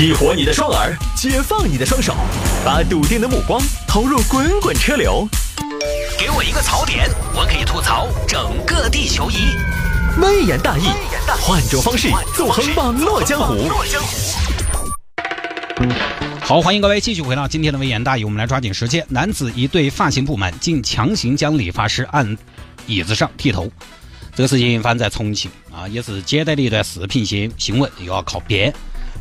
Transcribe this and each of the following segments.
激活你的双耳，解放你的双手，把笃定的目光投入滚滚车流。给我一个槽点，我可以吐槽整个地球仪。微言大义，换种方式纵横网络江湖。好，欢迎各位继续回到今天的微言大义，我们来抓紧时间。男子一对发型不满，竟强行将理发师按椅子上剃头。这个事情发生在重庆啊，也是接待的一段视频新新闻，又要靠编。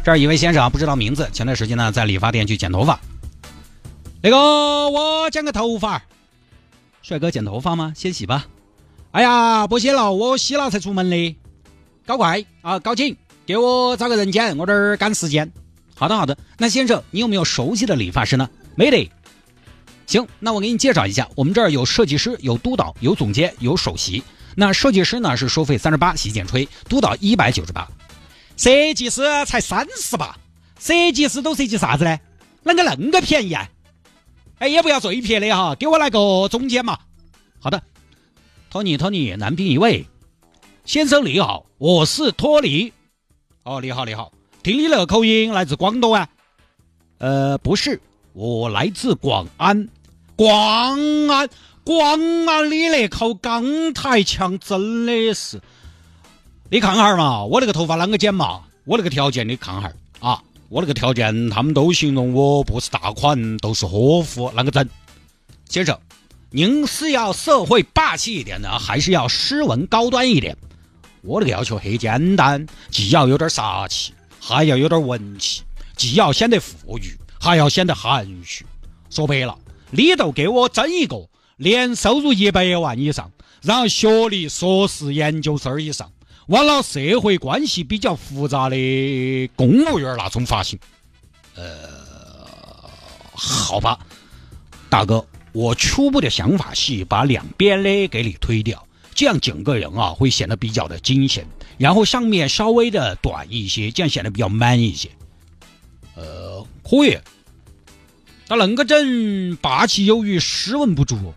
这儿一位先生啊，不知道名字，前段时间呢在理发店去剪头发。那个，我剪个头发。帅哥剪头发吗？先洗吧。哎呀，不洗了，我洗了才出门的。搞快啊，搞紧，给我找个人剪，我这儿赶时间。好的，好的。那先生，你有没有熟悉的理发师呢？没得。行，那我给你介绍一下，我们这儿有设计师，有督导，有总监，有首席。那设计师呢是收费三十八洗剪吹，督导一百九十八。设计师才三十吧，设计师都设计啥子呢？啷个恁个便宜啊？哎，也不要最便宜的哈，给我来个中间嘛。好的，托尼，托尼，男宾一位。先生你好，我是托尼。哦，你好，你好，听你那个口音来自广东啊？呃，不是，我来自广安。广安，广安，你那口港台腔真的是。你看哈儿嘛，我那个头发啷个剪嘛？我那个条件你看哈儿啊，我那个条件他们都形容我不是大款，都是伙夫，啷个整？先生，您是要社会霸气一点呢，还是要斯文高端一点？我那个要求很简单，既要有点杀气，还要有点文气，既要显得富裕，还要显得含蓄。说白了，你都给我整一个年收入一百万以上，然后学历硕士研究生以上。完了，社会关系比较复杂的公务员那种发型，呃，好吧，大哥，我初步的想法是把两边的给你推掉，这样整个人啊会显得比较的惊险，然后上面稍微的短一些，这样显得比较 man 一些。呃，可以，那恁个整霸气有余，斯文不足。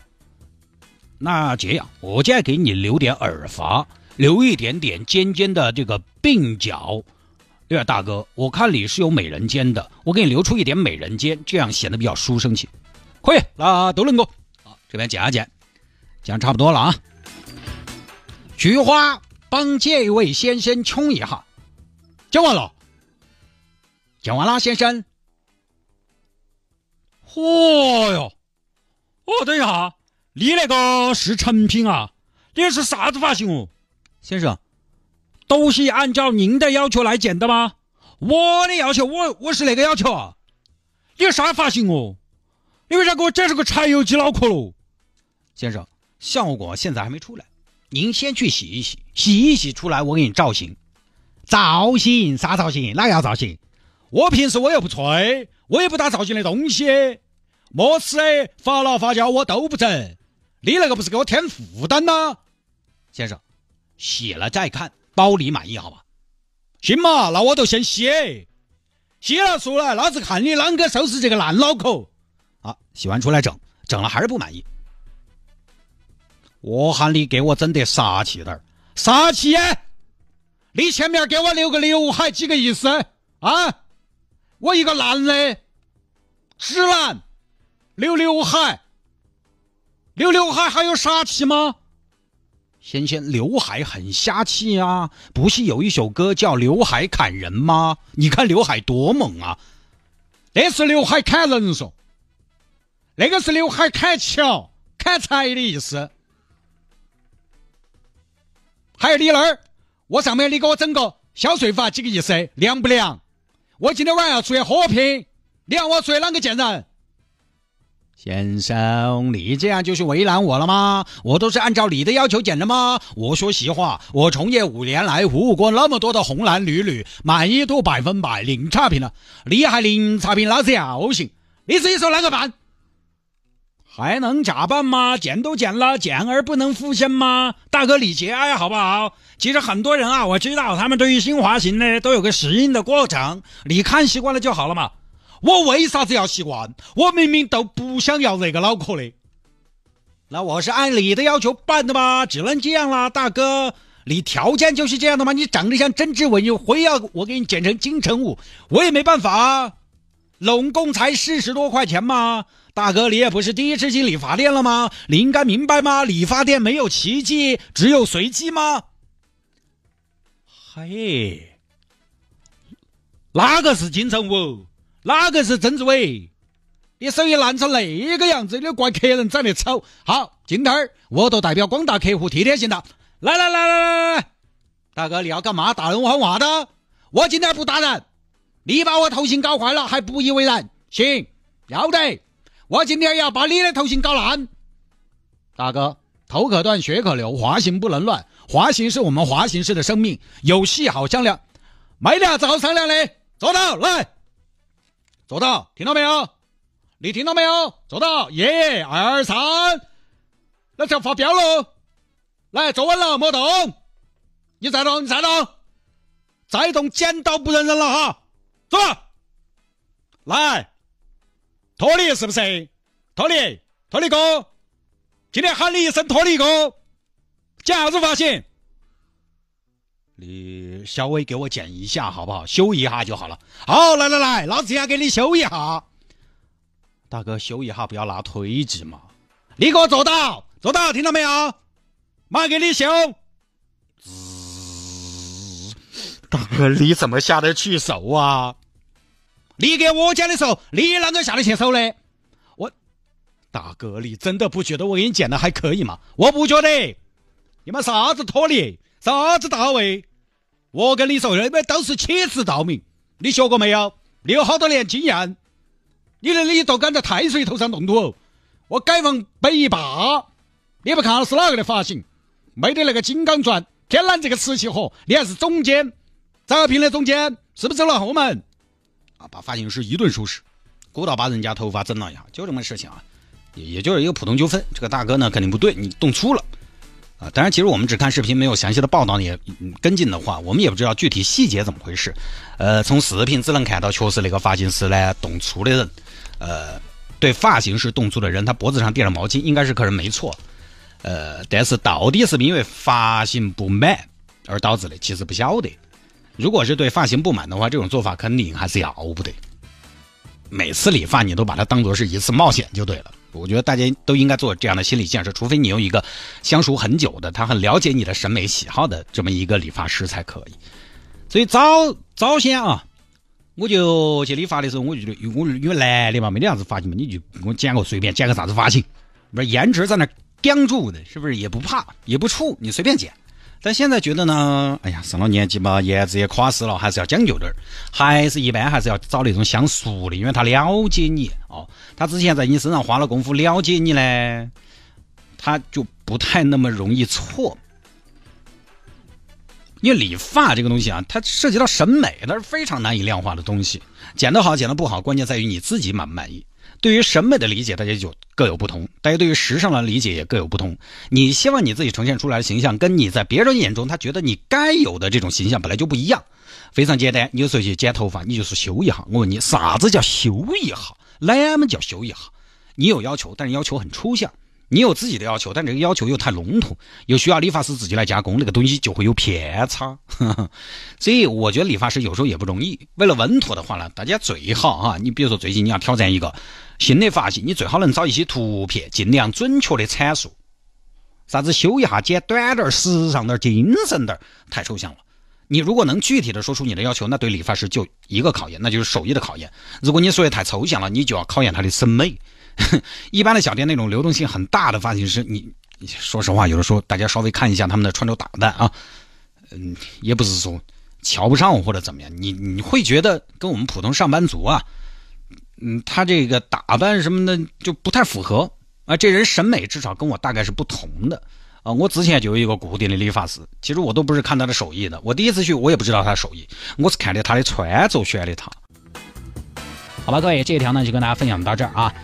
那这样，我再给你留点耳发。留一点点尖尖的这个鬓角，对吧，大哥？我看你是有美人尖的，我给你留出一点美人尖，这样显得比较书生气。可以，那都能够。好，这边剪一剪，剪差不多了啊。菊花，帮这位先生冲一下。剪完了，剪完了，先生。嚯哟！哦，等一下，你那个是成品啊？你是啥子发型哦？先生，都是按照您的要求来剪的吗？我的要求，我我是那个要求啊。你啥发型哦？你为啥给我整是个柴油机脑壳喽？先生，效果现在还没出来，您先去洗一洗，洗一洗出来我给你造型。造型啥造型？哪个要造型？我平时我又不吹，我也不打造型的东西，莫吃的发蜡发胶我都不整。你那个不是给我添负担呐，先生。洗了再看，包你满意，好吧？行嘛，那我就先洗，洗了出来，老子看你啷个收拾这个烂脑壳。啊，洗完出来整，整了还是不满意。我喊你给我整得杀气点儿，杀气！你前面给我留个刘海，几个意思啊？我一个男的，直男，留刘海，留刘海还有杀气吗？先先，刘海很瞎气啊！不是有一首歌叫《刘海砍人》吗？你看刘海多猛啊！那是刘海砍人说，那个是刘海砍桥、砍柴的意思。还有你那儿，我上面你给我整个小碎发，几个意思？凉不凉？我今天晚上要出去火拼，你让我出去啷个见人？先生，你这样就是为难我了吗？我都是按照你的要求剪的吗？我说实话，我从业五年来服务过那么多的红男绿女，满意度百分百，零差评了。你还零差评，老子要行！你自己说啷个办？还能咋办吗？剪都剪了，剪而不能复生吗？大哥，理节哀好不好？其实很多人啊，我知道他们对于新发型呢，都有个适应的过程，你看习惯了就好了嘛。我为啥子要习惯？我明明都不想要这个脑壳的。那我是按你的要求办的吗？只能这样啦，大哥。你条件就是这样的吗？你长得像曾志伟，你非要我给你剪成金城武，我也没办法啊。拢共才四十多块钱吗？大哥，你也不是第一次进理发店了吗？你应该明白吗？理发店没有奇迹，只有随机吗？嘿，哪个是金城武？哪个是曾志伟？你手艺烂成那个样子，你怪客人长得丑。好，今天儿我都代表广大客户替天行道。来来来来来来，大哥，你要干嘛？打人还话的？我今天不打人，你把我头型搞坏了还不以为然？行，要得，我今天要把你的头型搞烂。大哥，头可断，血可流，花型不能乱，花型是我们花型式的生命，有戏好商量，没得啥子好商量的，做到来，做到，听到没有？你听到没有？做到，耶！二三，那就要发飙喽！来，坐稳了，莫动。你再动，你再动，再动，剪刀不认人了哈！走，来，托尼是不是？托尼，托尼哥，今天喊你一声托尼哥，剪啥子发型？你稍微给我剪一下好不好？修一下就好了。好，来来来，老子先给你修一下。大哥，修一下不要拿推子嘛！你给我做到，做到，听到没有？马上给你修。大哥，你怎么下得去手啊？你给我剪的时候，你啷个下得去手的？我，大哥，你真的不觉得我给你剪的还可以吗？我不觉得。你们啥子托尼，啥子大卫？我跟你说，你们都是欺世盗名。你学过没有？你有好多年经验。你的你都敢在太岁头上动土，我改放北一霸，你不看是哪个的发型？没得那个金刚钻，天揽这个瓷器活，你还是总监，招聘的总监，是不是走了后门？啊，把发型师一顿收拾，鼓捣把人家头发整了一下，就这么事情啊，也也就是一个普通纠纷。这个大哥呢，肯定不对，你动粗了。啊，当然，其实我们只看视频，没有详细的报道，也跟进的话，我们也不知道具体细节怎么回事。呃，从视频只能看到，确实那个发型师呢动粗的人，呃，对发型师动粗的人，他脖子上垫着毛巾，应该是客人没错。呃，但是到底是因为发型不满而导致的，其实不晓得。如果是对发型不满的话，这种做法肯定还是要不得。每次理发你都把它当做是一次冒险就对了。我觉得大家都应该做这样的心理建设，除非你有一个相熟很久的，他很了解你的审美喜好的这么一个理发师才可以。所以早早先啊，我就去理发的时候，我就觉得，我因为男的嘛，没得啥子发型嘛，你就给我剪个随便剪个啥子发型，不是颜值在那僵住的，是不是也不怕也不怵，你随便剪。但现在觉得呢，哎呀，上了年纪嘛，颜值也垮死了，还是要讲究点儿，还是一般还是要找那种相熟的，因为他了解你哦，他之前在你身上花了功夫了解你呢，他就不太那么容易错。因为理发这个东西啊，它涉及到审美，它是非常难以量化的东西，剪得好，剪得不好，关键在于你自己满不满意。对于审美的理解，大家就各有不同；大家对于时尚的理解也各有不同。你希望你自己呈现出来的形象，跟你在别人眼中他觉得你该有的这种形象本来就不一样。非常简单，你有时候去剪头发，你就是修一下。我问你，啥子叫修一下？哪么叫修一下？你有要求，但是要求很抽象。你有自己的要求，但这个要求又太笼统，又需要理发师自己来加工，那个东西就会有偏差。所以我觉得理发师有时候也不容易。为了稳妥的话呢，大家最好哈，你比如说最近你要挑战一个新的发型，你最好能找一些图片，尽量准确的阐述。啥子修一下、剪短点儿、时尚点、精神点儿，太抽象了。你如果能具体的说出你的要求，那对理发师就一个考验，那就是手艺的考验。如果你说的太抽象了，你就要考验他的审美。一般的小店那种流动性很大的发型师，你说实话，有的时候大家稍微看一下他们的穿着打扮啊，嗯，也不是说瞧不上或者怎么样，你你会觉得跟我们普通上班族啊，嗯，他这个打扮什么的就不太符合啊，这人审美至少跟我大概是不同的啊。我之前就有一个固定的理发师，其实我都不是看他的手艺的，我第一次去我也不知道他的手艺，我是看的他的穿着选的他。好吧，各位，这一条呢就跟大家分享到这儿啊。